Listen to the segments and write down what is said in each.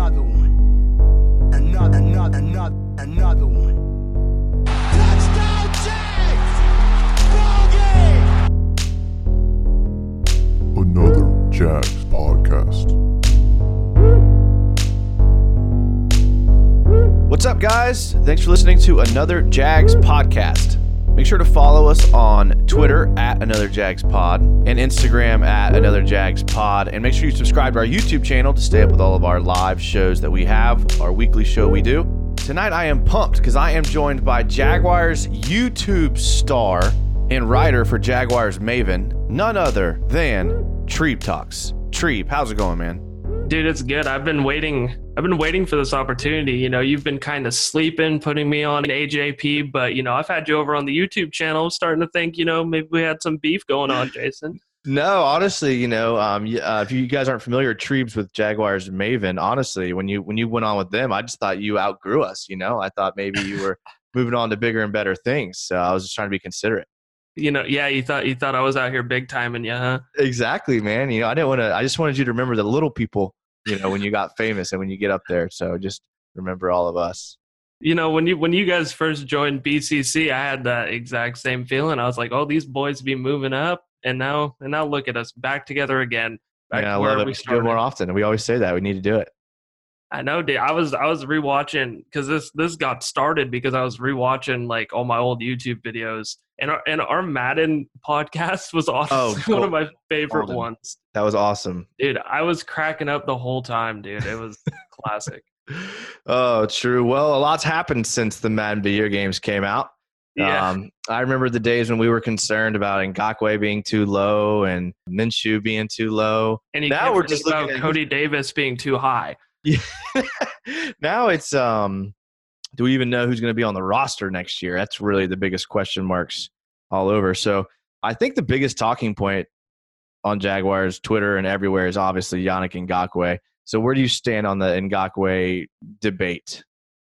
another one. Another, another, another, another one. Touchdown Jags! Ball game! Another Jags podcast. What's up, guys? Thanks for listening to another Jags podcast. Make sure to follow us on Twitter at Another Jags Pod and Instagram at Another Jags Pod. And make sure you subscribe to our YouTube channel to stay up with all of our live shows that we have, our weekly show we do. Tonight, I am pumped because I am joined by Jaguars YouTube star and writer for Jaguars Maven, none other than Treep Talks. Treep, how's it going, man? Dude, it's good. I've been waiting. I've been waiting for this opportunity. You know, you've been kind of sleeping, putting me on an AJP, but you know, I've had you over on the YouTube channel, starting to think, you know, maybe we had some beef going on, Jason. No, honestly, you know, um, uh, if you guys aren't familiar, Treebs with Jaguars and Maven, honestly, when you when you went on with them, I just thought you outgrew us. You know, I thought maybe you were moving on to bigger and better things. So I was just trying to be considerate. You know, yeah, you thought you thought I was out here big time and yeah, huh? Exactly, man. You know, I didn't want to. I just wanted you to remember the little people. You know, when you got famous and when you get up there. So just remember all of us. You know, when you when you guys first joined BCC, I had that exact same feeling. I was like, "Oh, these boys be moving up," and now and now look at us back together again. Back yeah, to where we should do it started. more often. We always say that we need to do it. I know, dude. I was I was rewatching because this this got started because I was rewatching like all my old YouTube videos, and our and our Madden podcast was honestly Oh, one cool. of my favorite Golden. ones, That was awesome. dude. I was cracking up the whole time, dude. It was classic. Oh, true. Well, a lot's happened since the Madden video games came out. Yeah, Um, I remember the days when we were concerned about Ngakoue being too low and Minshew being too low. and you now we're just looking about at- Cody Davis being too high. now it's um, do we even know who's going to be on the roster next year? That's really the biggest question marks all over. So I think the biggest talking point on Jaguars Twitter and everywhere is obviously Yannick Ngakoue. So where do you stand on the Ngakoue debate?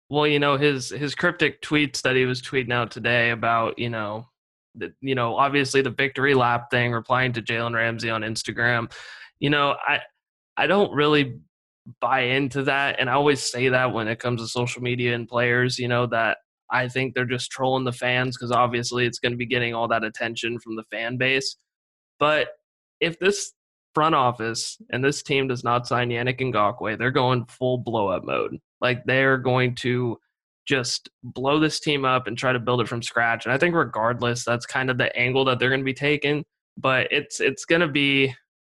Well, you know his his cryptic tweets that he was tweeting out today about you know, the, you know obviously the victory lap thing, replying to Jalen Ramsey on Instagram. You know, I I don't really buy into that, and I always say that when it comes to social media and players. You know that I think they're just trolling the fans because obviously it's going to be getting all that attention from the fan base. But if this front office and this team does not sign Yannick Ngakoue, they're going full blow up mode. Like they're going to just blow this team up and try to build it from scratch. And I think regardless, that's kind of the angle that they're going to be taking. But it's it's going to be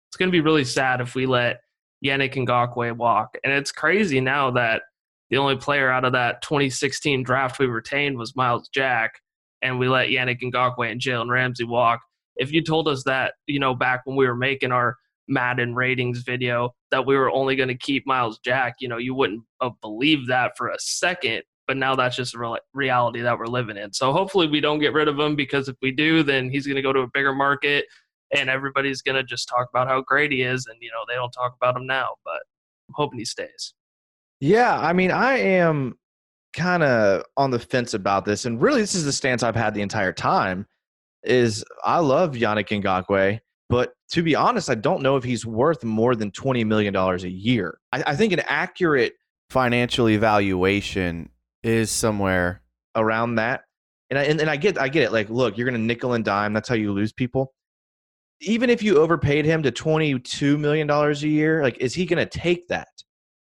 it's going to be really sad if we let Yannick Ngakoue walk. And it's crazy now that the only player out of that 2016 draft we retained was Myles Jack, and we let Yannick Ngakoue and Jalen Ramsey walk. If you told us that, you know, back when we were making our Madden ratings video that we were only going to keep Myles Jack, you know, you wouldn't have believed that for a second. But now that's just a real reality that we're living in. So hopefully we don't get rid of him because if we do, then he's going to go to a bigger market and everybody's to just talk about how great he is. And, you know, they don't talk about him now, but I'm hoping he stays. Yeah, I mean, I am kind of on the fence about this, and really, this is the stance I've had the entire time. Is I love Yannick Ngakoue, but to be honest, I don't know if he's worth more than twenty million dollars a year. I, I think an accurate financial evaluation is somewhere around that, and I and, and I get I get it. Like, look, you're to nickel and dime. That's how you lose people. Even if you overpaid him to twenty two million dollars a year, like, is he going to take that?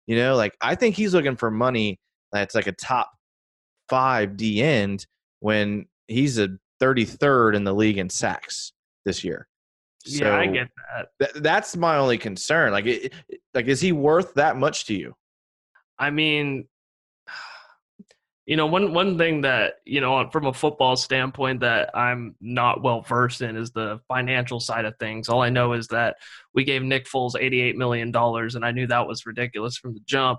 You know, like I think he's looking for money that's like a top five D end when he's a 33rd in the league in sacks this year. yeah, I get that. th- that's my only concern. Like, it- like is he worth that much to you? I mean, you know, one one thing that you know, from a football standpoint, that I'm not well versed in is the financial side of things. All I know is that we gave Nick Foles 88 million dollars, and I knew that was ridiculous from the jump,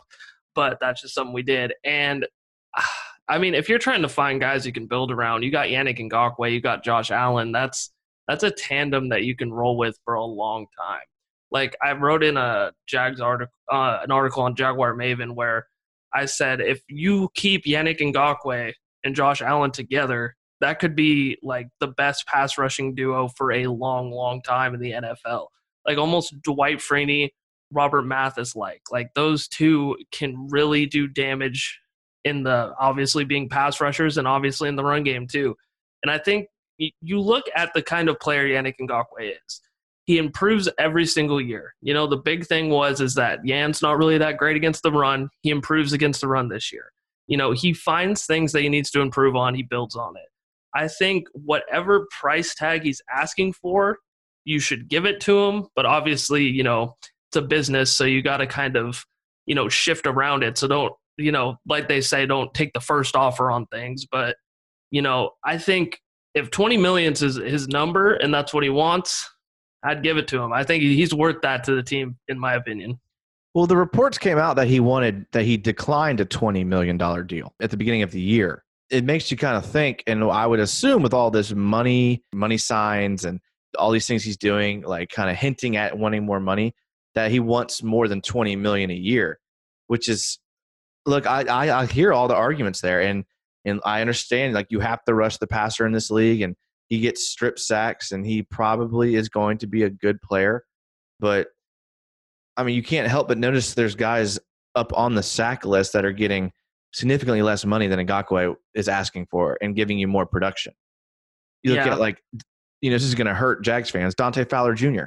but that's just something we did. And I mean, if you're trying to find guys you can build around, you got Yannick Ngakoue, you got Josh Allen. That's that's a tandem that you can roll with for a long time. Like I wrote in a Jags article, uh, an article on Jaguar Maven where I said if you keep Yannick Ngakoue and Josh Allen together, that could be like the best pass rushing duo for a long, long time in the NFL. Like almost Dwight Freeney Robert Mathis like. Like those two can really do damage in the obviously being pass rushers and obviously in the run game too. And I think you look at the kind of player Yannick Ngakoue is. He improves every single year. You know, the big thing was is that Yan's not really that great against the run. He improves against the run this year. You know, he finds things that he needs to improve on, he builds on it. I think whatever price tag he's asking for, you should give it to him. But obviously, you know, it's a business, so you got to kind of, you know, shift around it. So don't, you know, like they say, don't take the first offer on things. But, you know, I think if 20 millions is his number and that's what he wants, I'd give it to him. I think he's worth that to the team, in my opinion. Well, the reports came out that he wanted that he declined a twenty million dollar deal at the beginning of the year. It makes you kind of think, and I would assume with all this money, money signs, and all these things he's doing, like kind of hinting at wanting more money, that he wants more than twenty million a year, which is, look, I I, I hear all the arguments there, and and I understand like you have to rush the passer in this league, and he gets strip sacks, and he probably is going to be a good player, but I mean, you can't help but notice there's guys up on the sack list that are getting significantly less money than Ngakoue is asking for and giving you more production. You look Yeah. at like, you know, this is going to hurt Jags fans. Dante Fowler Jr.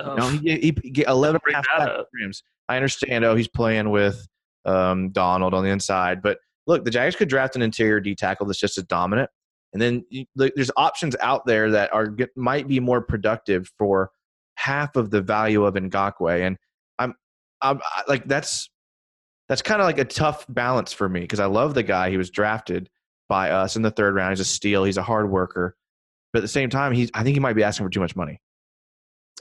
Oh, You know, he, he, he get 11 bring and a half that sack up. Rams. I understand. Oh, he's playing with um, Donald on the inside, but look, the Jags could draft an interior D tackle that's just as dominant, and then you, there's options out there that are get, might be more productive for half of the value of Ngakoue, and I'm, I'm I, like that's that's kind of like a tough balance for me because I love the guy. He was drafted by us in the third round. He's a steal. He's a hard worker, but at the same time, he's I think he might be asking for too much money.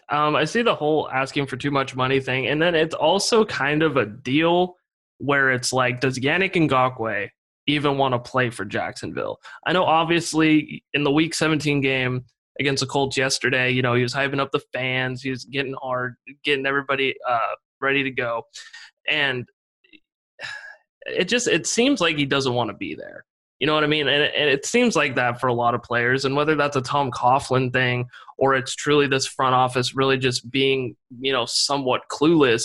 Um, I see the whole asking for too much money thing, and then it's also kind of a deal where it's like, does Yannick Ngakoue even want to play for Jacksonville? I know, obviously, in the Week 17 game against the Colts yesterday, you know, he was hyping up the fans, he was getting hard, getting everybody uh, ready to go, and it just it seems like he doesn't want to be there. You know what I mean? And it, and it seems like that for a lot of players. And whether that's a Tom Coughlin thing or it's truly this front office really just being, you know, somewhat clueless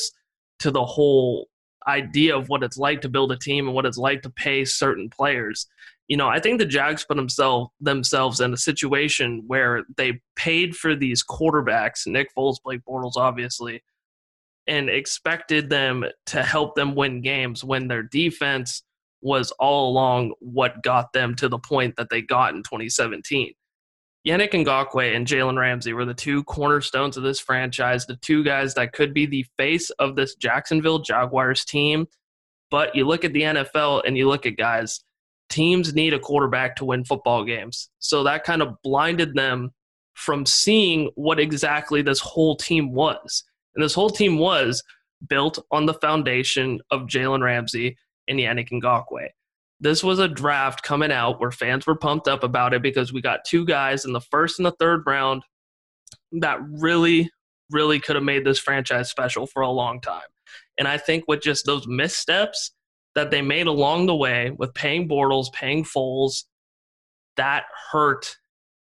to the whole idea of what it's like to build a team and what it's like to pay certain players. You know, I think the Jags put themselves themselves in a situation where they paid for these quarterbacks, Nick Foles, Blake Bortles, obviously, and expected them to help them win games when their defense was all along what got them to the point that they got in 2017. Yannick Ngakoue and Jalen Ramsey were the two cornerstones of this franchise, the two guys that could be the face of this Jacksonville Jaguars team. But you look at the NFL and you look at guys, teams need a quarterback to win football games. So that kind of blinded them from seeing what exactly this whole team was. And this whole team was built on the foundation of Jalen Ramsey and Yannick Ngakoue. This was a draft coming out where fans were pumped up about it because we got two guys in the first and the third round that really, really could have made this franchise special for a long time. And I think with just those missteps that they made along the way with paying Bortles, paying Foles, that hurt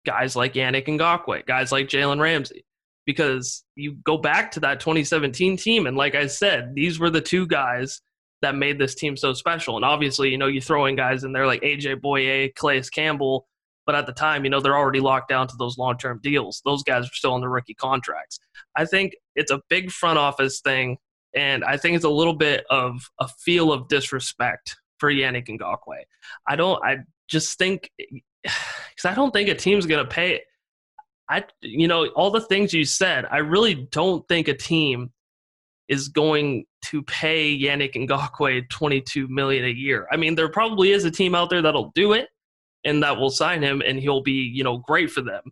guys like Yannick Ngakoue, guys like Jalen Ramsey. Because you go back to that 2017 team, and like I said, these were the two guys that made this team so special. And obviously, you know, you throw in guys in there like AJ Bouye, Calais Campbell, but at the time, you know, they're already locked down to those long term deals. Those guys are still on the rookie contracts. I think it's a big front office thing, and I think it's a little bit of a feel of disrespect for Yannick Ngakoue. I don't, I just think, because I don't think a team's going to pay. I, you know, all the things you said, I really don't think a team is going to pay Yannick Ngakoue 22 million a year. I mean, there probably is a team out there that'll do it and that will sign him and he'll be, you know, great for them.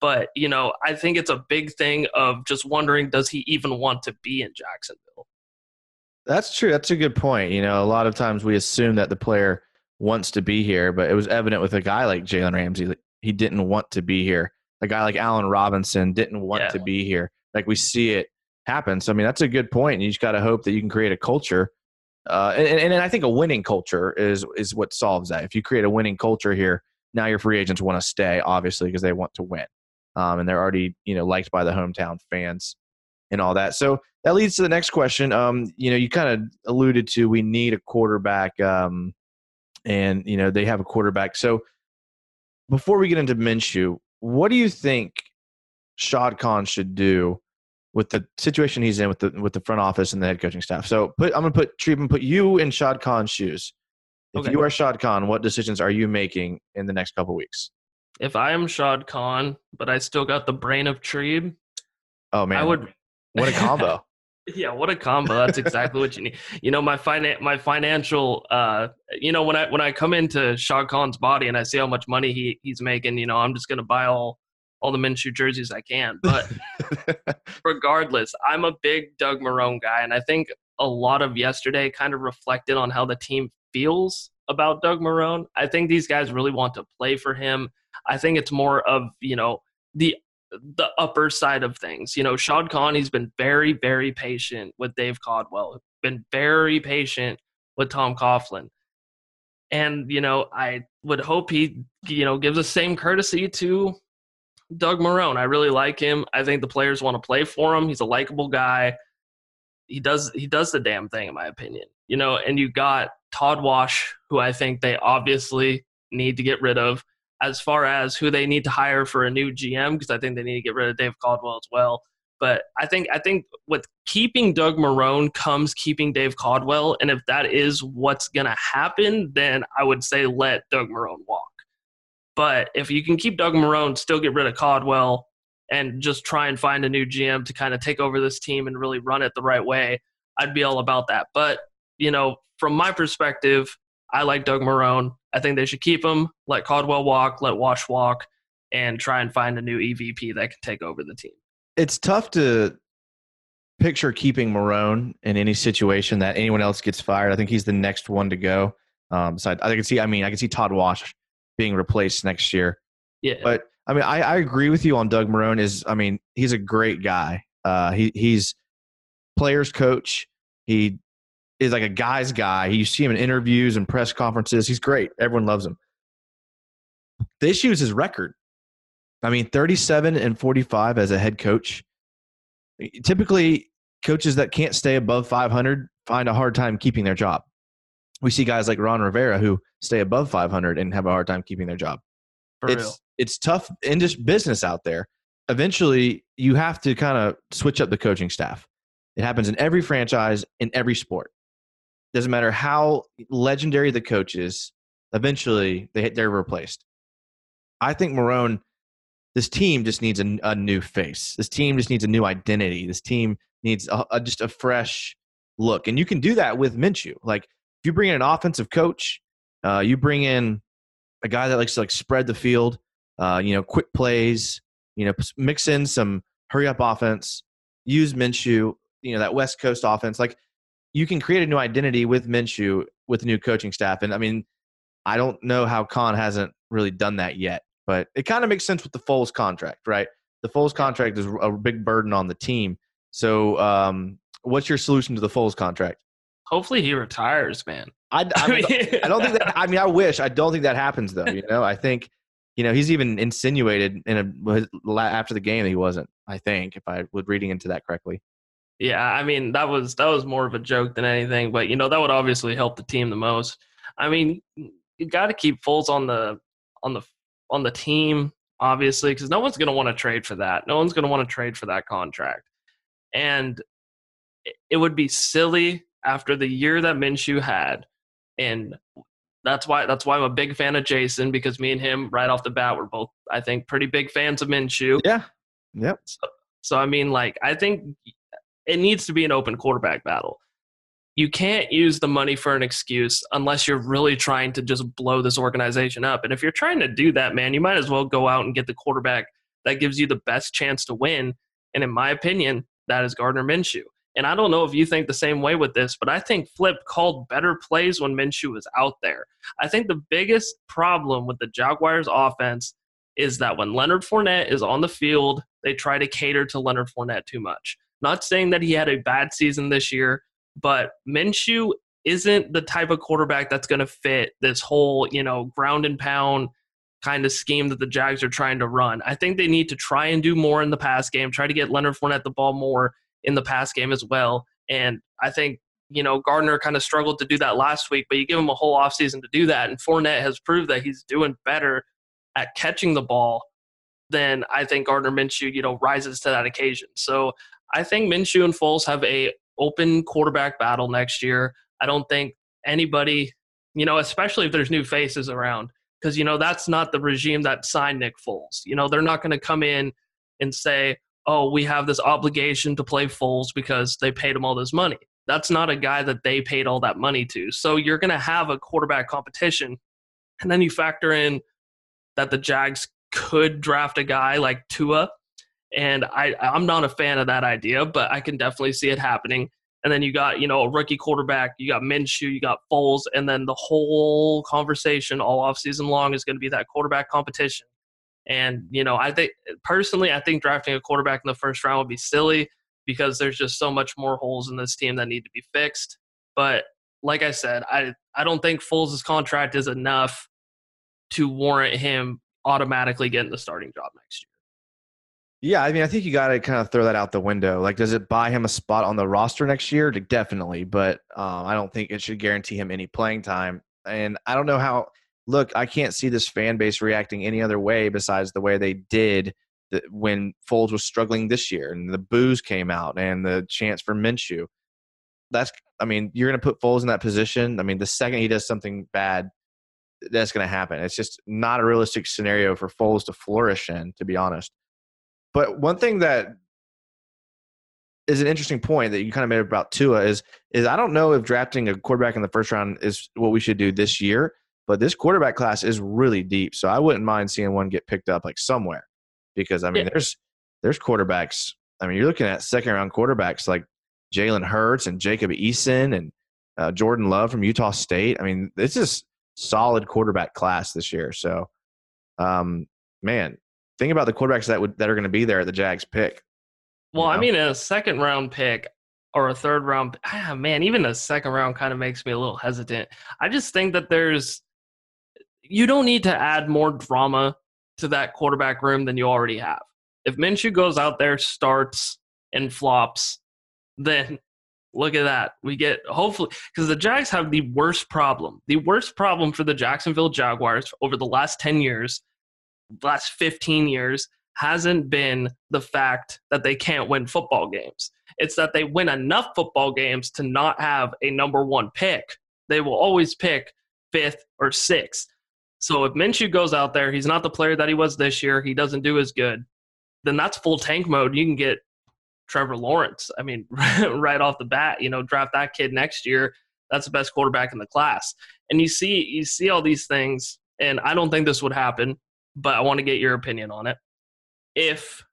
But, you know, I think it's a big thing of just wondering does he even want to be in Jacksonville? That's true. That's a good point. You know, a lot of times we assume that the player wants to be here, but it was evident with a guy like Jalen Ramsey he didn't want to be here. A guy like Allen Robinson didn't want Yeah. to be here. Like we see it happen. So I mean, that's a good point. And you just got to hope that you can create a culture. Uh, and, and, and I think a winning culture is is what solves that. If you create a winning culture here, now your free agents want to stay, obviously, because they want to win, um, and they're already you know liked by the hometown fans. and all that. So that leads to the next question. Um, you know, you kind of alluded to we need a quarterback, um, and you know they have a quarterback. So before we get into Minshew, what do you think Shad Khan should do with the situation he's in with the with the front office and the head coaching staff? So put I'm gonna put Treep and put you in Shad Khan's shoes. If Okay. you are Shad Khan, what decisions are you making in the next couple weeks? If I am Shad Khan, but I still got the brain of Treeb, Oh man, I would. what a combo! Yeah, what a combo. That's exactly what you need. You know, my finan- my financial uh you know, when I when I come into Shad Khan's body and I see how much money he he's making, you know, I'm just gonna buy all all the Minshew jerseys I can. But regardless, I'm a big Doug Marrone guy, and I think a lot of yesterday kind of reflected on how the team feels about Doug Marrone. I think these guys really want to play for him. I think it's more of you know the the upper side of things. You know, Shad Khan, he's been very, very patient with Dave Caldwell, been very patient with Tom Coughlin. And, you know, I would hope he, you know, gives the same courtesy to Doug Marrone. I really like him. I think the players want to play for him. He's a likable guy. He does he does the damn thing in my opinion. You know, and you got Todd Wash, who I think they obviously need to get rid of as far as who they need to hire for a new GM because I think they need to get rid of Dave Caldwell as well. But I think I think with keeping Doug Marrone comes keeping Dave Caldwell, and if that is what's gonna happen, then I would say let Doug Marrone walk. But if you can keep Doug Marrone, still get rid of Caldwell, and just try and find a new GM to kind of take over this team and really run it the right way, I'd be all about that. But you know, from my perspective, I like Doug Marrone. I think they should keep him, let Caldwell walk, let Wash walk, and try and find a new EVP that can take over the team. it's tough to picture keeping Marrone in any situation that anyone else gets fired. I think he's the next one to go. Um, so I, I can see. I mean, I can see Todd Wash being replaced next year. Yeah. But I mean, I, I agree with you on Doug Marrone. Is I mean, he's a great guy. Uh, he he's players coach. He is like a guy's guy. You see him in interviews and press conferences. He's great. Everyone loves him. The issue is his record. I mean, 37 and 45 as a head coach. Typically, coaches that can't stay above 500 find a hard time keeping their job. We see guys like Ron Rivera who stay above 500 and have a hard time keeping their job for it's real. it's tough in this business out there. Eventually, you have to kind of switch up the coaching staff. It happens in every franchise, in every sport. Doesn't matter how legendary the coach is. Eventually, they they're replaced. I think Marrone, this team just needs a, a new face. This team just needs a new identity. This team needs a, a, just a fresh look, and you can do that with Minshew. Like if you bring in an offensive coach, uh, you bring in a guy that likes to like spread the field, uh, you know, quick plays, you know, mix in some hurry up offense, use Minshew, you know, that West Coast offense. Like you can create a new identity with Minshew with the new coaching staff. And I mean, I don't know how Khan hasn't really done that yet, but it kind of makes sense with the Foles contract, right? The Foles contract is a big burden on the team. So, um, what's your solution to the Foles contract? Hopefully he retires, man. I, I, mean, I don't think that. I mean, I wish. I don't think that happens though. You know, I think, you know, he's even insinuated in a after the game that he wasn't. I think if I was reading into that correctly. Yeah, I mean that was that was more of a joke than anything, but you know that would obviously help the team the most. I mean, you got to keep Foles on the on the on the team, obviously, because no one's going to want to trade for that. No one's going to want to trade for that contract, and it- it would be silly after the year that Minshew had, and that's why that's why I'm a big fan of Jason because me and him right off the bat were both I think pretty big fans of Minshew. Yeah. Yep. So I mean, like, I think it needs to be an open quarterback battle. You can't use the money for an excuse unless you're really trying to just blow this organization up. And if you're trying to do that, man, you might as well go out and get the quarterback that gives you the best chance to win. And in my opinion, that is Gardner Minshew. And I don't know if you think the same way with this, but I think Flip called better plays when Minshew was out there. I think the biggest problem with the Jaguars offense is that when Leonard Fournette is on the field, they try to cater to Leonard Fournette too much. Not saying that he had a bad season this year, but Minshew isn't the type of quarterback that's going to fit this whole, you know, ground and pound kind of scheme that the Jags are trying to run. I think they need to try and do more in the pass game, try to get Leonard Fournette the ball more, in the pass game as well. And I think, you know, Gardner kind of struggled to do that last week, but you give him a whole offseason to do that. And Fournette has proved that he's doing better at catching the ball than I think Gardner Minshew, you know, rises to that occasion. So I think Minshew and Foles have a open quarterback battle next year. I don't think anybody, you know, especially if there's new faces around, because you know that's not the regime that signed Nick Foles. You know, they're not going to come in and say, "Oh, we have this obligation to play Foles because they paid him all this money." That's not a guy that they paid all that money to. So you're going to have a quarterback competition, and then you factor in that the Jags could draft a guy like Tua, and I I'm not a fan of that idea, but I can definitely see it happening. And then you got you know a rookie quarterback, you got Minshew, you got Foles, and then the whole conversation all off season long is going to be that quarterback competition. And you know I think personally I think drafting a quarterback in the first round would be silly because there's just so much more holes in this team that need to be fixed. But like I said, I I don't think Foles' contract is enough to warrant him automatically getting the starting job next year. Yeah, I mean, I think you got to kind of throw that out the window. Like, does it buy him a spot on the roster next year? Definitely, but um, I don't think it should guarantee him any playing time. And I don't know how. Look, I can't see this fan base reacting any other way besides the way they did when Foles was struggling this year, and the booze came out, and the chance for Minshew. That's, I mean, you're going to put Foles in that position. I mean, the second he does something bad, that's going to happen. It's just not a realistic scenario for Foles to flourish in, to be honest. But one thing that is an interesting point that you kind of made about Tua is is I don't know if drafting a quarterback in the first round is what we should do this year, but this quarterback class is really deep, so I wouldn't mind seeing one get picked up like somewhere because I mean yeah. there's there's quarterbacks. I mean you're looking at second round quarterbacks like Jalen Hurts and Jacob Eason and uh, Jordan Love from Utah State. I mean this is solid quarterback class this year. So, um, man, think about the quarterbacks that would that are going to be there at the Jags pick. Well, know? I mean, a second round pick or a third round, ah, man, even a second round kind of makes me a little hesitant. I just think that there's you don't need to add more drama to that quarterback room than you already have. If Minshew goes out there, starts and flops, then Look at that. We get hopefully because the Jags have the worst problem. The worst problem for the Jacksonville Jaguars over the last 10 years, last 15 years, hasn't been the fact that they can't win football games. It's that they win enough football games to not have a number one pick. They will always pick fifth or sixth. So if Minshew goes out there, he's not the player that he was this year, he doesn't do as good, then that's full tank mode. You can get Trevor Lawrence. I mean, right off the bat, you know, draft that kid next year. That's the best quarterback in the class. And you see, you see all these things, and I don't think this would happen, but I want to get your opinion on it. If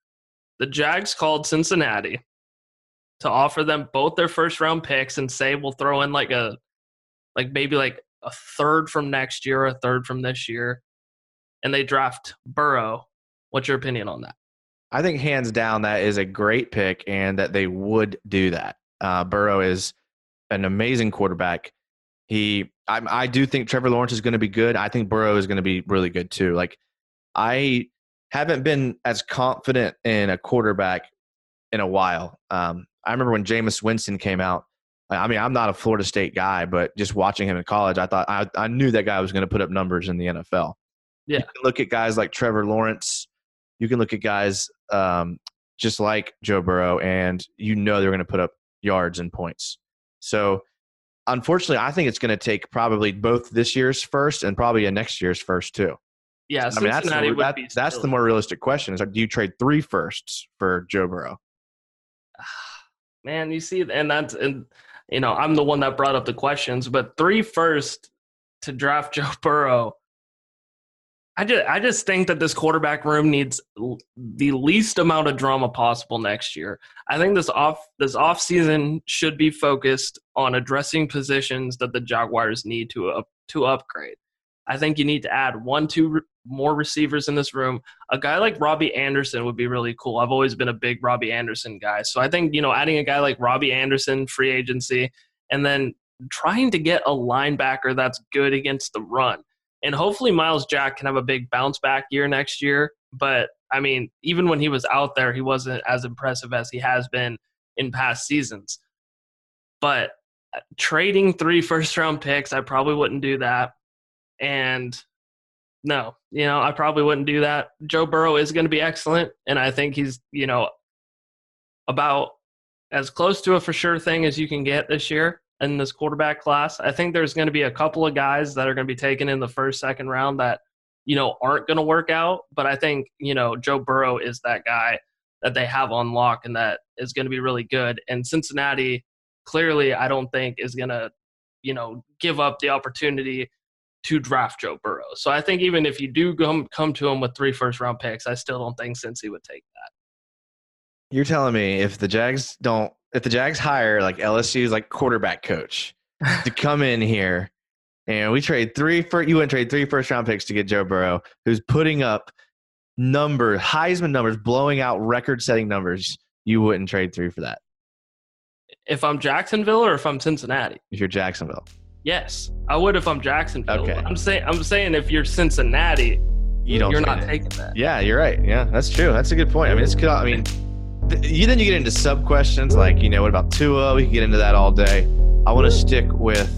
the Jags called Cincinnati to offer them both their first round picks and say we'll throw in like a, like maybe like a third from next year, a third from this year, and they draft Burrow, what's your opinion on that? I think hands down that is a great pick and that they would do that. Uh, Burrow is an amazing quarterback. He, I, I do think Trevor Lawrence is going to be good. I think Burrow is going to be really good too. Like, I haven't been as confident in a quarterback in a while. Um, I remember when Jameis Winston came out. I mean, I'm not a Florida State guy, but just watching him in college, I thought I, I knew that guy was going to put up numbers in the NFL. Yeah. You can look at guys like Trevor Lawrence. You can look at guys um, just like Joe Burrow, and you know they're going to put up yards and points. So, unfortunately, I think it's going to take probably both this year's first and probably a next year's first too. Yeah, I mean that's the, that, that's the more realistic question. Is like, do you trade three firsts for Joe Burrow? Man, you see, and that's and you know I'm the one that brought up the questions, but three first to draft Joe Burrow I just I just think that this quarterback room needs the least amount of drama possible next year. I think this off this off season should be focused on addressing positions that the Jaguars need to up, to upgrade. I think you need to add one two re- more receivers in this room. A guy like Robbie Anderson would be really cool. I've always been a big Robbie Anderson guy. So I think, you know, adding a guy like Robbie Anderson free agency and then trying to get a linebacker that's good against the run and hopefully Myles Jack can have a big bounce back year next year. But I mean, even when he was out there, he wasn't as impressive as he has been in past seasons. But uh, trading three first round picks, I probably wouldn't do that. And no, you know, I probably wouldn't do that. Joe Burrow is going to be excellent, and I think he's, you know, about as close to a for sure thing as you can get this year in this quarterback class. I think there's going to be a couple of guys that are going to be taken in the first, second round that, you know, aren't going to work out. But I think, you know, Joe Burrow is that guy that they have on lock and that is going to be really good. And Cincinnati, clearly, I don't think is going to, you know, give up the opportunity to draft Joe Burrow. So I think even if you do come come to him with three first round picks, I still don't think Cincy would take that. You're telling me if the Jags don't, if the Jags hire like LSU's like quarterback coach to come in here, and we trade three for you wouldn't trade three first round picks to get Joe Burrow, who's putting up number Heisman numbers, blowing out record setting numbers. You wouldn't trade three for that If I'm Jacksonville or if I'm Cincinnati. if you're Jacksonville. Yes, I would if I'm Jacksonville. Okay. I'm saying I'm saying if you're Cincinnati, You don't. you're not it. taking that. Yeah, you're right. Yeah, that's true. That's a good point. I mean, it's good. I mean, th- you then you get into sub questions like, you know, what about Tua? We can get into that all day. I want to stick with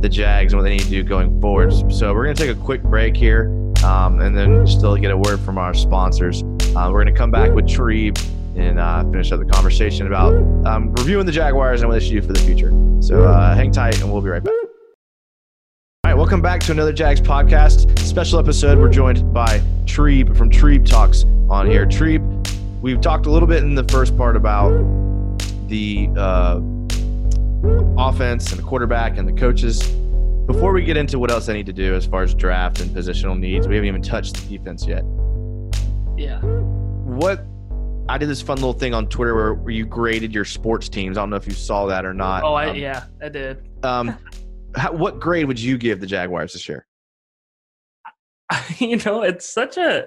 the Jags and what they need to do going forward. So we're going to take a quick break here, um, and then still get a word from our sponsors. Uh, we're going to come back with Trebe and uh, finish up the conversation about um, reviewing the Jaguars and what they should do for the future. So uh, hang tight, and we'll be right back. Welcome back to another Jags podcast. Special episode. We're joined by Trebe from Trebe Talks on here. Trebe, we've talked a little bit in the first part about the uh, offense and the quarterback and the coaches. Before we get into what else I need to do as far as draft and positional needs, we haven't even touched the defense yet. Yeah. What I did this fun little thing on Twitter where, where you graded your sports teams. I don't know if you saw that or not. Oh, I Um, yeah, I did. Um, how, what grade would you give the Jaguars this year? you know, it's such a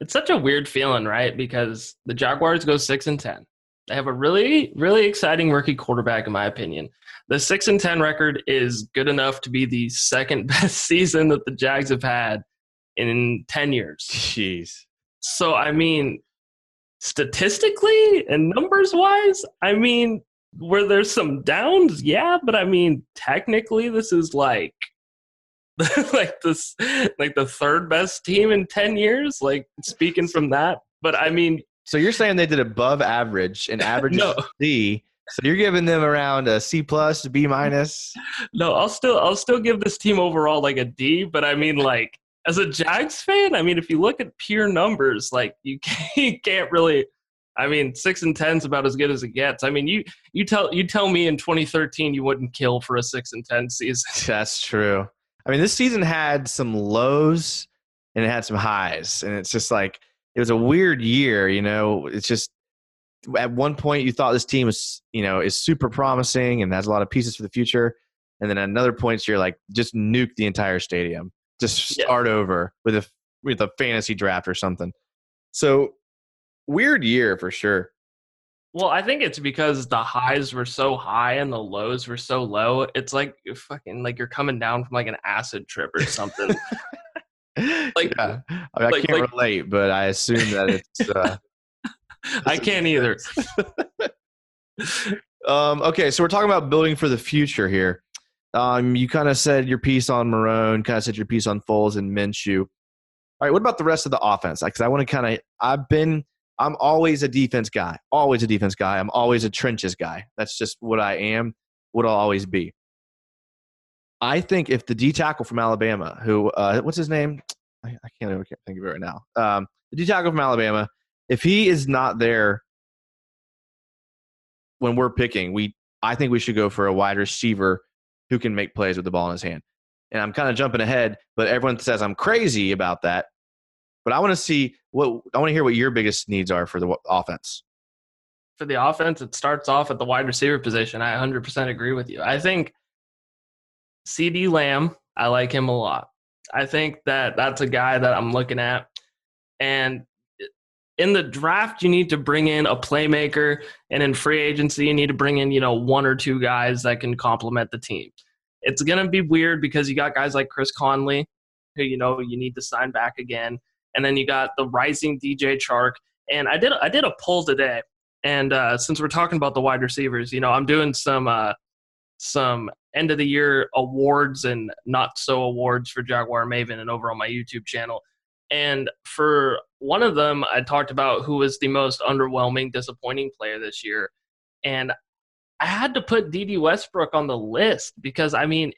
it's such a weird feeling, right? Because the Jaguars go six and ten. They have a really, really exciting rookie quarterback, in my opinion. The six and ten record is good enough to be the second best season that the Jags have had in ten years. Jeez. So I mean, statistically and numbers wise, I mean, where there's some downs, yeah, but I mean, technically, this is like like this like the third best team in 10 years like speaking from that but i mean So you're saying they did above average and average No. is C. So you're giving them around a C plus, B minus. no i'll still i'll still give this team overall like a d but i mean like as a jags fan i mean if you look at pure numbers like you can't, you can't really i mean 6 and ten's about as good as it gets i mean you you tell you tell me in 2013 you wouldn't kill for a 6 and 10 season That's true. I mean, this season had some lows and it had some highs, and it's just like it was a weird year. You know, it's just at one point you thought this team was, you know, is super promising and has a lot of pieces for the future, and then at another point you're like, just nuke the entire stadium, just Yeah. start over with a with a fantasy draft or something. So weird year for sure. Well, I think it's because the highs were so high and the lows were so low. It's like you're fucking like you're coming down from like an acid trip or something. Like- yeah. I, mean, I like- can't like- relate, but I assume that it's. Uh, I can't either. Um, okay, so we're talking about building for the future here. Um, you kind of said your piece on Marrone, kind of said your piece on Foles and Minshew. All right, what about the rest of the offense? Because I want to kind of, I've been, I'm always a defense guy, always a defense guy. I'm always a trenches guy. That's just what I am, what I'll always be. I think if the D tackle from Alabama, who, uh, what's his name? I, I can't even can't think of it right now. Um, the D tackle from Alabama, if he is not there when we're picking, we I think we should go for a wide receiver who can make plays with the ball in his hand. And I'm kind of jumping ahead, but everyone says I'm crazy about that. But I want to see what I want to hear what your biggest needs are for the offense. For the offense, it starts off at the wide receiver position. I 100% agree with you. I think CeeDee Lamb, I like him a lot. I think that that's a guy that I'm looking at. And in the draft, you need to bring in a playmaker, and in free agency, you need to bring in you know one or two guys that can complement the team. It's gonna be weird because you got guys like Chris Conley, who you know you need to sign back again, and then you got the rising DJ Chark. And I did I did a poll today, And uh, since we're talking about the wide receivers, you know, I'm doing some uh, some end of the year awards and not so awards for Jaguar Maven and over on my YouTube channel. And for one of them, I talked about who was the most underwhelming, disappointing player this year. And I had to put Dede Westbrook on the list because, I mean,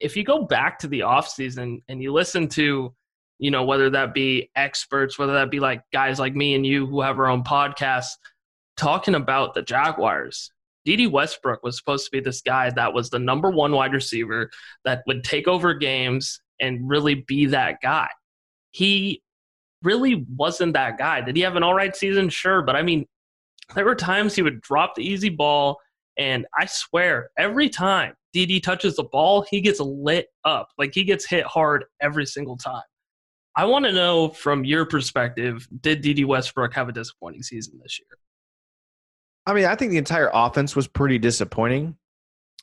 if you go back to the offseason and you listen to, you know, whether that be experts, whether that be like guys like me and you who have our own podcasts talking about the Jaguars, Dede Westbrook was supposed to be this guy that was the number one wide receiver that would take over games and really be that guy. He really wasn't that guy. Did he have an all right season? Sure. But I mean, there were times he would drop the easy ball. And I swear, every time Dede touches the ball, he gets lit up. Like he gets hit hard every single time. I want to know from your perspective, did Dede Westbrook have a disappointing season this year? I mean, I think the entire offense was pretty disappointing.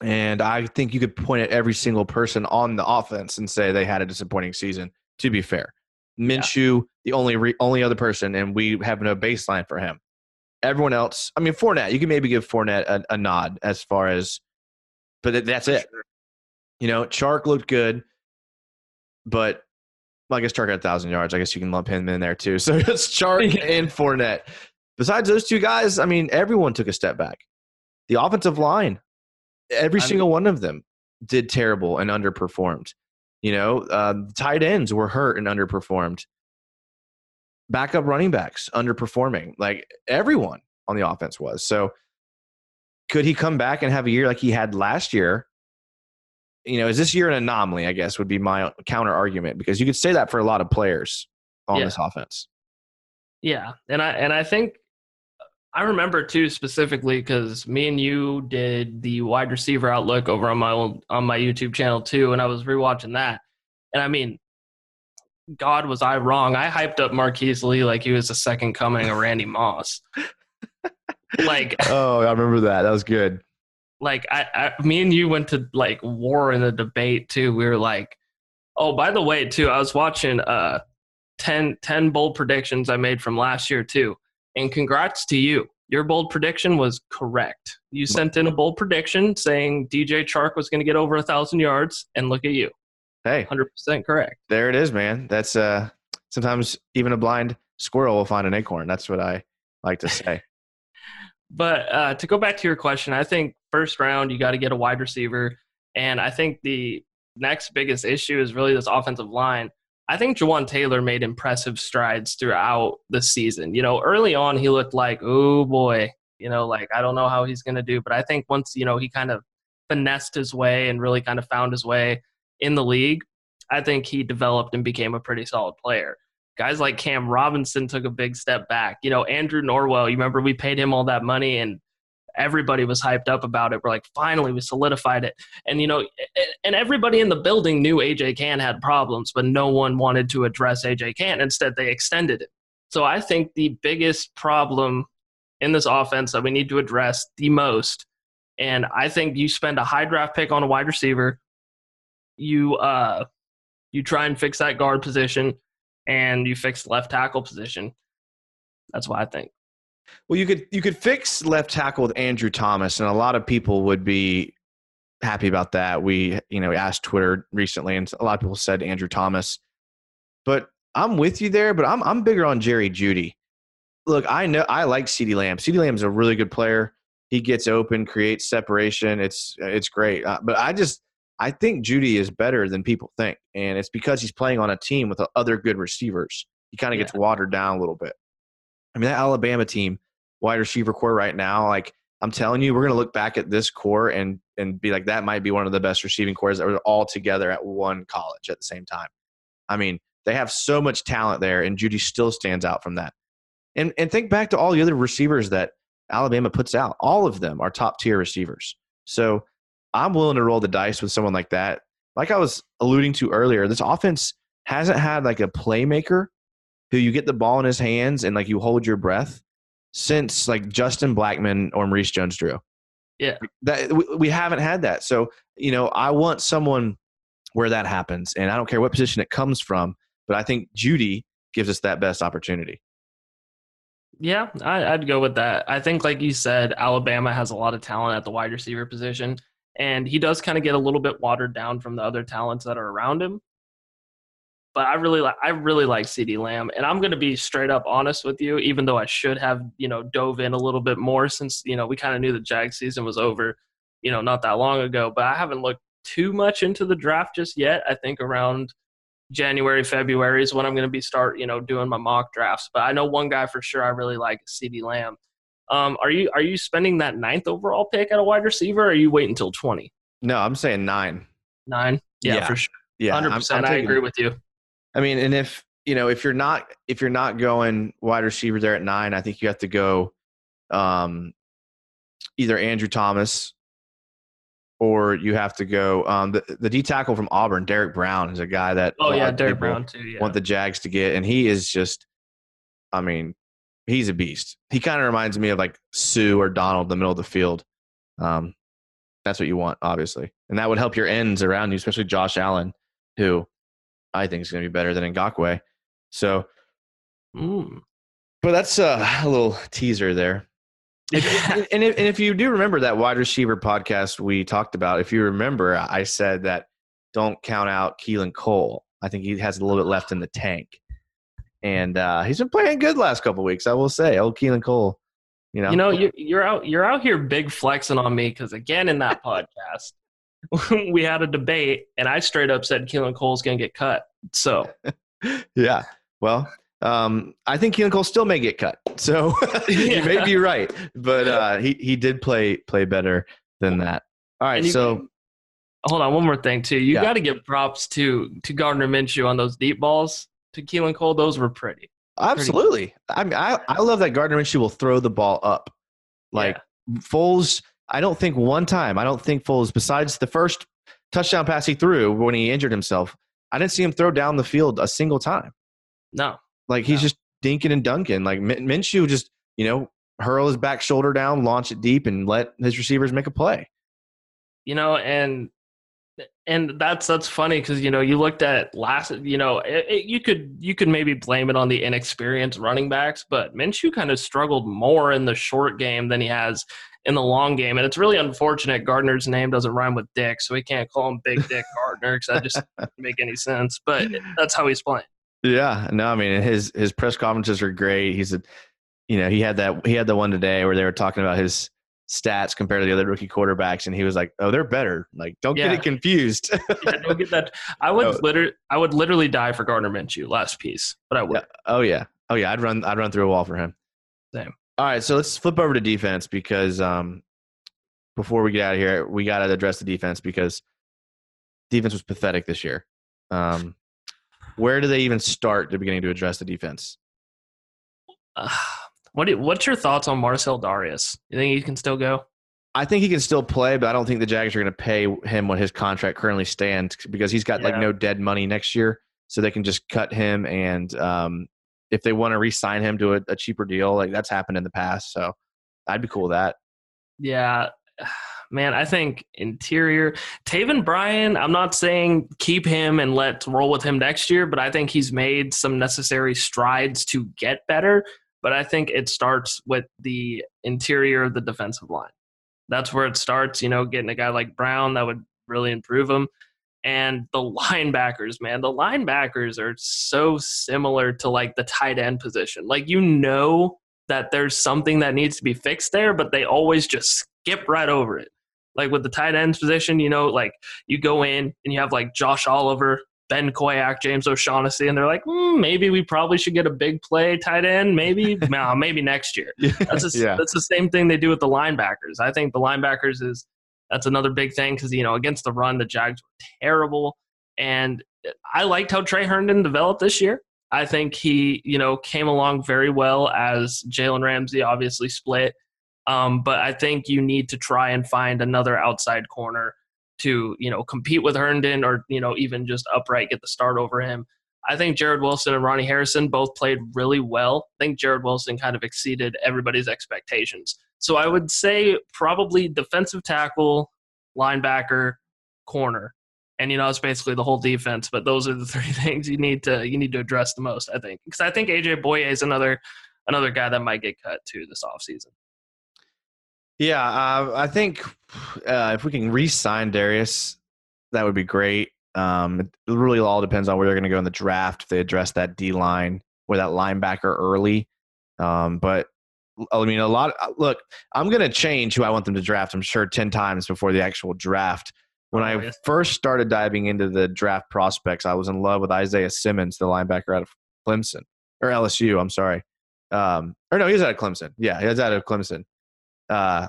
And I think you could point at every single person on the offense and say they had a disappointing season, to be fair. Minshew, yeah. the only re- only other person, and we have no baseline for him. Everyone else, I mean, Fournette, you can maybe give Fournette a, a nod as far as, but that's it. You know, Chark looked good, but well, I guess Chark had a thousand yards. I guess you can lump him in there too. So it's Chark and Fournette besides those two guys, I mean, everyone took a step back. The offensive line, every I single mean, one of them did terrible and underperformed. You know, uh, tight ends were hurt and underperformed. Backup running backs underperforming. Like everyone on the offense was. So could he come back and have a year like he had last year? You know, is this year an anomaly? I guess would be my counter argument because you could say that for a lot of players on yeah. this offense. Yeah, and I and I think I remember too specifically because me and you did the wide receiver outlook over on my old, on my YouTube channel too, and I was rewatching that, and I mean, God was I wrong? I hyped up Marquise Lee like he was the second coming of Randy Moss. like, oh, I remember that. That was good. Like, I, I, me and you went to like war in the debate too. We were like, oh, by the way, too, I was watching uh 10, 10 bold predictions I made from last year too and congrats to you. Your bold prediction was correct. You sent in a bold prediction saying DJ Chark was going to get over a thousand yards, and look at you. Hey, hundred percent correct. There it is, man. That's uh, sometimes even a blind squirrel will find an acorn. That's what I like to say. But uh, to go back to your question, I think first round you got to get a wide receiver, and I think the next biggest issue is really this offensive line. I think Jawaan Taylor made impressive strides throughout the season. You know, early on he looked like, oh boy, you know, like I don't know how he's going to do. But I think once, you know, he kind of finessed his way and really kind of found his way in the league, I think he developed and became a pretty solid player. Guys like Cam Robinson took a big step back. You know, Andrew Norwell, you remember we paid him all that money and everybody was hyped up about it. We're like, finally, we solidified it. And, you know, and everybody in the building knew AJ Cann had problems, but no one wanted to address AJ Cann. Instead, they extended it. So I think the biggest problem in this offense that we need to address the most, and I think you spend a high draft pick on a wide receiver, you uh, you try and fix that guard position, and you fix left tackle position. That's what I think. Well, you could you could fix left tackle with Andrew Thomas, and a lot of people would be happy about that. We you know asked Twitter recently, and a lot of people said Andrew Thomas, but I'm with you there. But I'm I'm bigger on Jerry Jeudy. Look, I know I like CeeDee Lamb. CeeDee Lamb is a really good player. He gets open, creates separation. It's it's great. Uh, but I just I think Jeudy is better than people think, and it's because he's playing on a team with other good receivers. He kind of yeah. gets watered down a little bit. I mean, that Alabama team, wide receiver core right now, like I'm telling you, we're going to look back at this core and and be like, that might be one of the best receiving cores that were all together at one college at the same time. I mean, they have so much talent there, and Jeudy still stands out from that. And and think back to all the other receivers that Alabama puts out. All of them are top tier receivers. So I'm willing to roll the dice with someone like that. Like I was alluding to earlier, this offense hasn't had like a playmaker who you get the ball in his hands and like you hold your breath since like Justin Blackmon or Maurice Jones-Drew. Yeah, that we, we haven't had that. So you know, I want someone where that happens, and I don't care what position it comes from, but I think Jeudy gives us that best opportunity. Yeah, I, I'd go with that. I think, like you said, Alabama has a lot of talent at the wide receiver position, and he does kind of get a little bit watered down from the other talents that are around him. But I really like I really like CeeDee Lamb, and I'm going to be straight up honest with you. Even though I should have you know dove in a little bit more since you know we kind of knew the Jag season was over, you know, not that long ago. But I haven't looked too much into the draft just yet. I think around January, February is when I'm going to be start, you know, doing my mock drafts. But I know one guy for sure I really like CeeDee Lamb. Um, are you are you spending that ninth overall pick at a wide receiver? or Are you wait until twenty? No, I'm saying nine. Nine? Yeah, Yeah. for sure. Yeah, Hundred percent. I agree with you. I mean, and if you know, if you're not if you're not going wide receiver there at nine, I think you have to go um, either Andrew Thomas or you have to go um, the the D tackle from Auburn, Derrick Brown, is a guy that Oh yeah, Derrick Brown too. Yeah. want the Jags to get, and he is just, I mean, he's a beast. He kind of reminds me of like Suh or Donald in the middle of the field. Um, that's what you want, obviously, and that would help your ends around you, especially Josh Allen, who I think is going to be better than Ngakoue. So, Mm. but that's uh, a little teaser there. If, and, if, and if you do remember that wide receiver podcast we talked about, if you remember, I said that don't count out Keelan Cole. I think he has a little bit left in the tank, and uh, he's been playing good last couple weeks. I will say, old Keelan Cole. You know, You know, you're, you're out you're out here big flexing on me because again in that podcast we had a debate and I straight up said Keelan Cole's going to get cut. So yeah. Well, um, I think Keelan Cole still may get cut, so you may be right, but uh, he he did play play better than that. All right, so can- hold on, one more thing too. You Yeah. got to give props to to Gardner Minshew on those deep balls to Keelan Cole. Those were pretty. Absolutely. I mean, I, I love that Gardner Minshew will throw the ball up. Like Foles, I don't think one time, I don't think Foles, besides the first touchdown pass he threw when he injured himself, I didn't see him throw down the field a single time. No, Like he's No. just dinking and dunking. Like Minshew just, you know, hurl his back shoulder down, launch it deep, and let his receivers make a play. you know, and and that's that's funny because you know you looked at last, you know, it, it, you could you could maybe blame it on the inexperienced running backs, but Minshew kind of struggled more in the short game than he has in the long game, and it's really unfortunate. Gardner's name doesn't rhyme with Dick, so we can't call him Big Dick Gardner because that just doesn't make any sense. But that's how he's playing. Yeah, no, I mean his his press conferences are great. He's a, you know, he had that he had the one today where they were talking about his stats compared to the other rookie quarterbacks, and he was like, "Oh, they're better. Like, don't Yeah. get it confused." Yeah, don't get that. I would No. literally, I would literally die for Gardner Minshew last piece, but I would. Yeah. oh yeah, oh yeah, I'd run I'd run through a wall for him. Same. All right, so let's flip over to defense because um, before we get out of here, we got to address the defense because defense was pathetic this year. Um, where do they even start to beginning to address the defense? Uh, what do, what's your thoughts on Marcell Dareus? You think he can still go? I think he can still play, but I don't think the Jags are going to pay him what his contract currently stands because he's got like no dead money next year, so they can just cut him. And um, if they want to re-sign him to a, a cheaper deal, like that's happened in the past, so I'd be cool with that. Yeah, man. I think interior Taven Bryan. I'm not saying keep him and let's roll with him next year, but I think he's made some necessary strides to get better. But I think it starts with the interior of the defensive line. That's where it starts. You know, getting a guy like Brown that would really improve him. And the linebackers, man, the linebackers are so similar to like the tight end position. Like you know that there's something that needs to be fixed there, but they always just skip right over it. Like with the tight ends position, you know, like you go in and you have like Josh Oliver, Ben Koyak, James O'Shaughnessy, and they're like, hmm, maybe we probably should get a big play tight end. Maybe, nah, maybe next year. That's the yeah. that's the same thing they do with the linebackers. I think the linebackers is that's another big thing because you know against the run the Jags were terrible, and I liked how Tre Herndon developed this year. I think he you know came along very well as Jalen Ramsey obviously split, um, but I think you need to try and find another outside corner to you know compete with Herndon or you know even just upright get the start over him. I think Jarrod Wilson and Ronnie Harrison both played really well. I think Jarrod Wilson kind of exceeded everybody's expectations. So I would say probably defensive tackle, linebacker, corner. And you know, it's basically the whole defense, but those are the three things you need to you need to address the most, I think. Because I think AJ Bouye is another another guy that might get cut too this offseason. Yeah, uh, I think uh, if we can re-sign Dareus, that would be great. Um, it really all depends on where they're going to go in the draft if they address that D line or that linebacker early. Um, but I mean, a lot. Of, look, I'm going to change who I want them to draft. I'm sure ten times before the actual draft. When Oh, I first started diving into the draft prospects, I was in love with Isaiah Simmons, the linebacker out of Clemson or LSU. I'm sorry, um, or no, he was out of Clemson. Yeah, he was out of Clemson. Uh,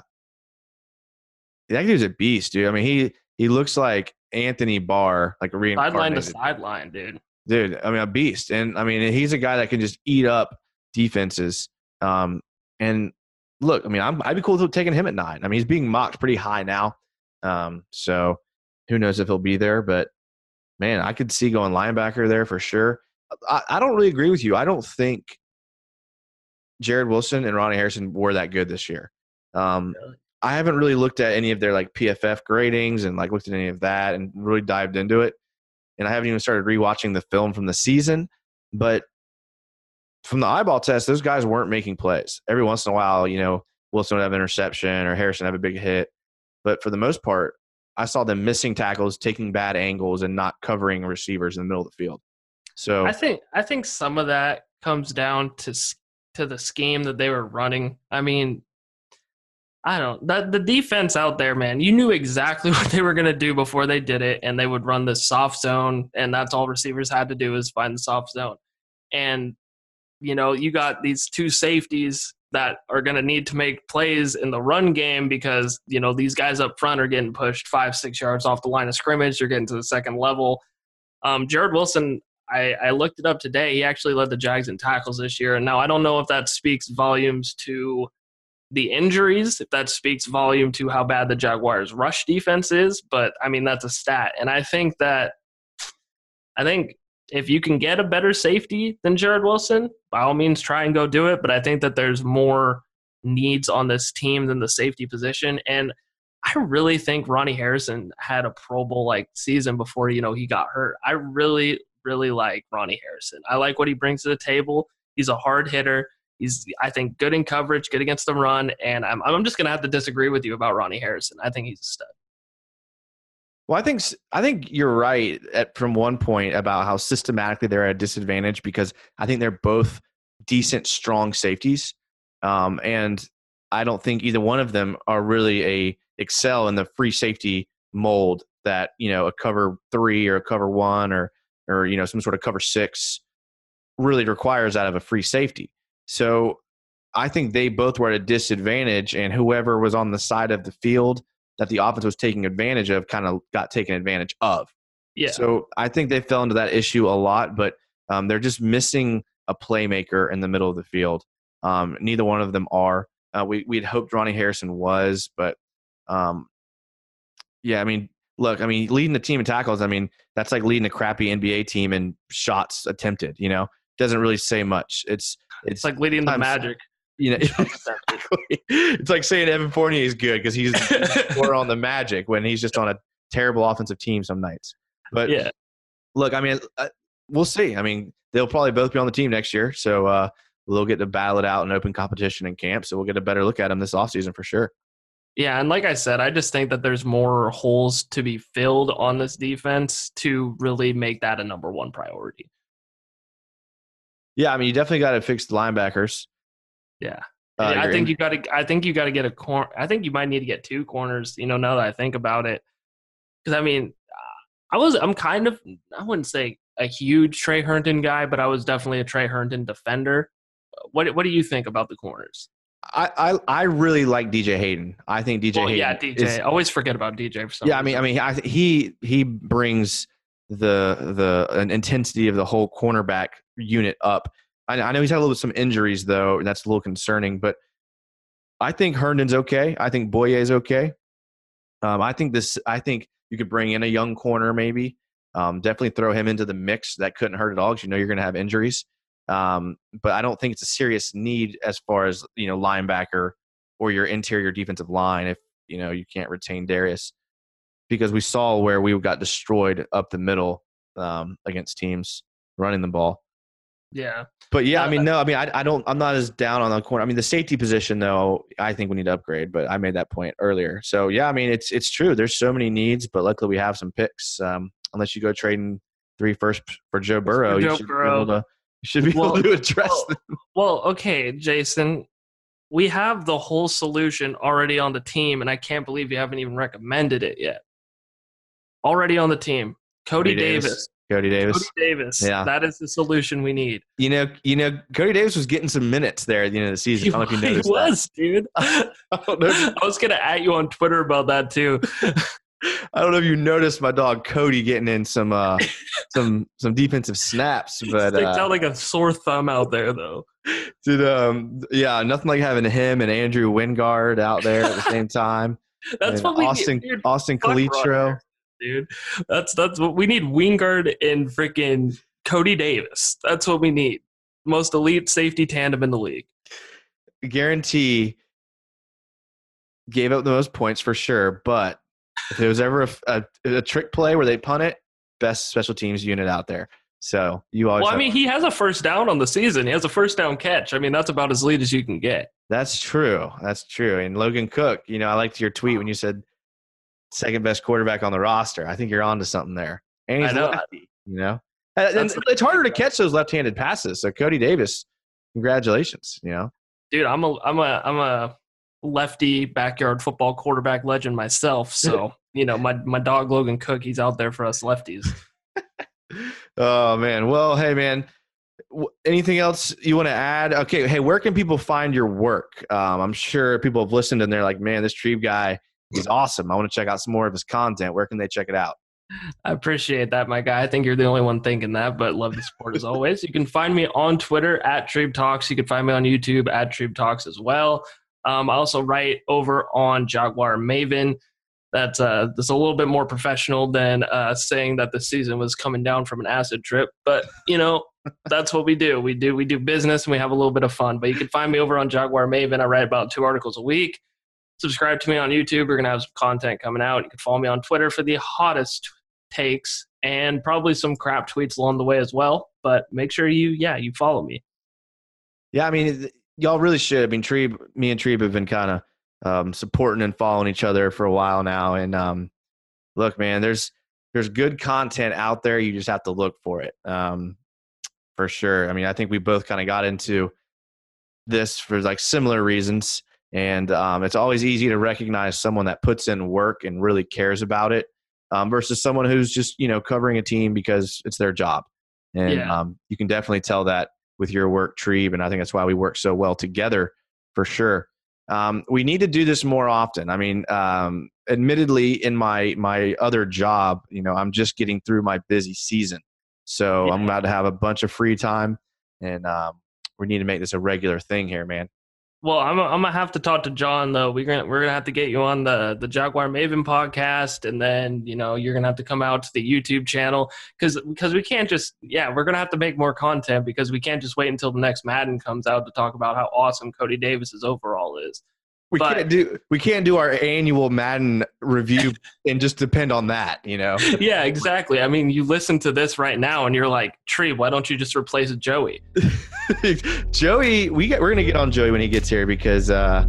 that dude's a beast, dude. I mean, he he looks like Anthony Barr, like a Sideline to reincarnated sideline, dude. dude. I mean, a beast, and I mean, he's a guy that can just eat up defenses. Um, and look, I mean, I'm, I'd be cool with taking him at nine. I mean, he's being mocked pretty high now. Um, so who knows if he'll be there? But man, I could see going linebacker there for sure. I, I don't really agree with you. I don't think Jarrod Wilson and Ronnie Harrison were that good this year. Um? I haven't really looked at any of their like PFF gradings and like looked at any of that and really dived into it. And I haven't even started rewatching the film from the season. But from the eyeball test, those guys weren't making plays. Every once in a while, you know, Wilson would have an interception or Harrison have a big hit. But for the most part, I saw them missing tackles, taking bad angles, and not covering receivers in the middle of the field. So I think I think some of that comes down to to the scheme that they were running. I mean, I don't that the defense out there, man. You knew exactly what they were to do before they did it, and they would run the soft zone, and that's all receivers had to do is find the soft zone. And you know, you got these two safeties that are to need to make plays in the run game because you know these guys up front are getting pushed five six yards off the line of scrimmage. They're getting to the second level. Um, Jarrod Wilson, I, I looked it up today. He actually led the Jags in tackles this year. And now I don't know if that speaks volumes to the injuries, if that speaks volume to how bad the Jaguars' rush defense is, but I mean that's a stat. And I think that I think if you can get a better safety than Jarrod Wilson, by all means try and go do it. But I think that there's more needs on this team than the safety position. And I really think Ronnie Harrison had a Pro Bowl like season before you know he got hurt. I really, really like Ronnie Harrison. I like what he brings to the table. He's a hard hitter. He's I think good in coverage, good against the run, and I'm I'm just gonna have to disagree with you about Ronnie Harrison. I think he's a stud. Well, I think I think you're right at, from one point about how systematically they're at a disadvantage because I think they're both decent, strong safeties, um, and I don't think either one of them are really a excel in the free safety mold that you know a cover three or a cover one or or you know some sort of cover six really requires out of a free safety. So I think they both were at a disadvantage, and whoever was on the side of the field that the offense was taking advantage of kind of got taken advantage of. Yeah. So I think they fell into that issue a lot, but um, they're just missing a playmaker in the middle of the field. Um, neither one of them are. Uh, we we'd hoped Ronnie Harrison was, but um, yeah, I mean, look, I mean, leading the team in tackles, I mean, that's like leading a crappy NBA team in shots attempted. You know, doesn't really say much. It's it's, It's like leading the Magic. you know, exactly. It's like saying Evan Fournier is good because he's more on the Magic when he's just on a terrible offensive team some nights. But yeah. look, I mean, uh, we'll see. I mean, they'll probably both be on the team next year, so uh, we'll get to battle it out in open competition in camp. So we'll get a better look at them this offseason for sure. Yeah, and like I said, I just think that there's more holes to be filled on this defense to really make that a number one priority. Yeah, I mean, you definitely got to fix the linebackers. Yeah. Uh, I think in- you got to. I think you got to get a corner. I think you might need to get two corners. You know, now that I think about it, because I mean, I was. I'm kind of. I wouldn't say a huge Tre Herndon guy, but I was definitely a Tre Herndon defender. What What do you think about the corners? I, I I really like DJ Hayden. I think DJ Well, Hayden. yeah, DJ. is- I always forget about DJ for some. yeah, I mean, I mean, I, he he brings the the an intensity of the whole cornerback unit up. I, I know he's had a little bit some injuries though, and that's a little concerning. But I think Herndon's okay. I think Bouye's okay. Um, I think this. I think you could bring in a young corner maybe. Um, definitely throw him into the mix. That couldn't hurt at all because you know you're going to have injuries. Um, but I don't think it's a serious need as far as you know linebacker or your interior defensive line if you know you can't retain Dareus because we saw where we got destroyed up the middle um, against teams running the ball. Yeah. But yeah, I Uh, mean, no, I mean, I, I don't, I'm not as down on the corner. I mean, the safety position, though, I think we need to upgrade. But I made that point earlier. So yeah, I mean, it's it's true. There's so many needs, but luckily we have some picks. Um, unless you go trading three first for Joe Burrow, you Joe should Burrow. be able to. You should be able Well, to address well, them. Well, okay, Jason. We have the whole solution already on the team, and I can't believe you haven't even recommended it yet. Already on the team. Cody, Cody Davis. Davis. Cody Davis. Cody Davis. Yeah. That is the solution we need. You know, you know, Cody Davis was getting some minutes there at the end of the season. I don't know if you He noticed. that. was, dude. I don't know. if- I was gonna at you on Twitter about that too. I don't know if you noticed my dog Cody getting in some uh some some defensive snaps, but Sticks uh, out like a sore thumb out there, though. Dude, um yeah nothing like having him and Andrew Wingard out there at the same time. That's And what we Austin need, dude. Austin Fuck Calitro. Dude. That's that's what we need. Wingard and freaking Cody Davis. That's what we need. Most elite safety tandem in the league. Guarantee gave up the most points for sure, but if there was ever a, a, a trick play where they punt it, best special teams unit out there. So you always Well, I mean, he has a first down on the season. He has a first down catch. I mean, that's about as lead as you can get. That's true. That's true. And Logan Cooke, you know, I liked your tweet when you said second best quarterback on the roster. I think you're on to something there. And he's I know. lefty, you know. And- and it's harder to catch those left-handed passes. So Cody Davis, congratulations. You know, Dude, I'm a I'm a I'm a lefty backyard football quarterback legend myself. So you know, my my dog Logan Cooke, he's out there for us lefties. oh man. Well, hey man, anything else you want to add? Okay. Hey, where can people find your work? Um, I'm sure people have listened and they're like, man, this Trebe guy, he's awesome. I want to check out some more of his content. Where can they check it out? I appreciate that, my guy. I think you're the only one thinking that, but love the support as always. You can find me on Twitter at Trebe Talks. You can find me on YouTube at Trebe Talks as well. Um, I also write over on Jaguar Maven. That's uh, that's a little bit more professional than uh, saying that the season was coming down from an acid trip. But you know, that's what we do. We do we do business and we have a little bit of fun. But you can find me over on Jaguar Maven. I write about two articles a week. Subscribe to me on YouTube. We're gonna have some content coming out. You can follow me on Twitter for the hottest takes and probably some crap tweets along the way as well. But make sure you, yeah, you follow me. Yeah, I mean, y'all really should. I mean, Trebe, me and Trebe have been kind of um, supporting and following each other for a while now. And um, look, man, there's there's good content out there. You just have to look for it, um, for sure. I mean, I think we both kind of got into this for like similar reasons, and um, it's always easy to recognize someone that puts in work and really cares about it um, versus someone who's just you know covering a team because it's their job. And Yeah. um, you can definitely tell that with your work, Trebe, and I think that's why we work so well together for sure. Um, we need to do this more often. I mean, um, admittedly, in my my other job, you know, I'm just getting through my busy season, so I'm about to have a bunch of free time, and um, we need to make this a regular thing here, man. Well, I'm, I'm gonna have to talk to John though. We're gonna we're gonna have to get you on the the Jaguar Maven podcast, and then you know you're gonna have to come out to the YouTube channel because because we can't just yeah we're gonna have to make more content because we can't just wait until the next Madden comes out to talk about how awesome Cody Davis's overall is. We But- can't do we can't do our annual Madden review and just depend on that, you know. yeah, exactly. I mean, you listen to this right now and you're like, Tree, why don't you just replace Joey? Joey, we get, we're gonna get on Joey when he gets here because uh,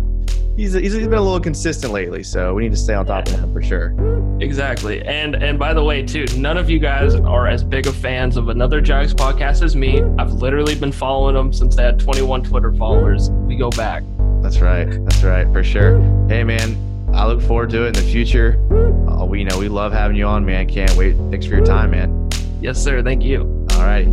he's he's been a little consistent lately, so we need to stay on top of him for sure. Exactly. And and by the way, too, none of you guys are as big of fans of another Jags podcast as me. I've literally been following them since they had 21 Twitter followers. We go back. That's right. That's right for sure. Hey man, I look forward to it in the future. Uh, we you know we love having you on, man. Can't wait. Thanks for your time, man. Yes, sir. Thank you. All right.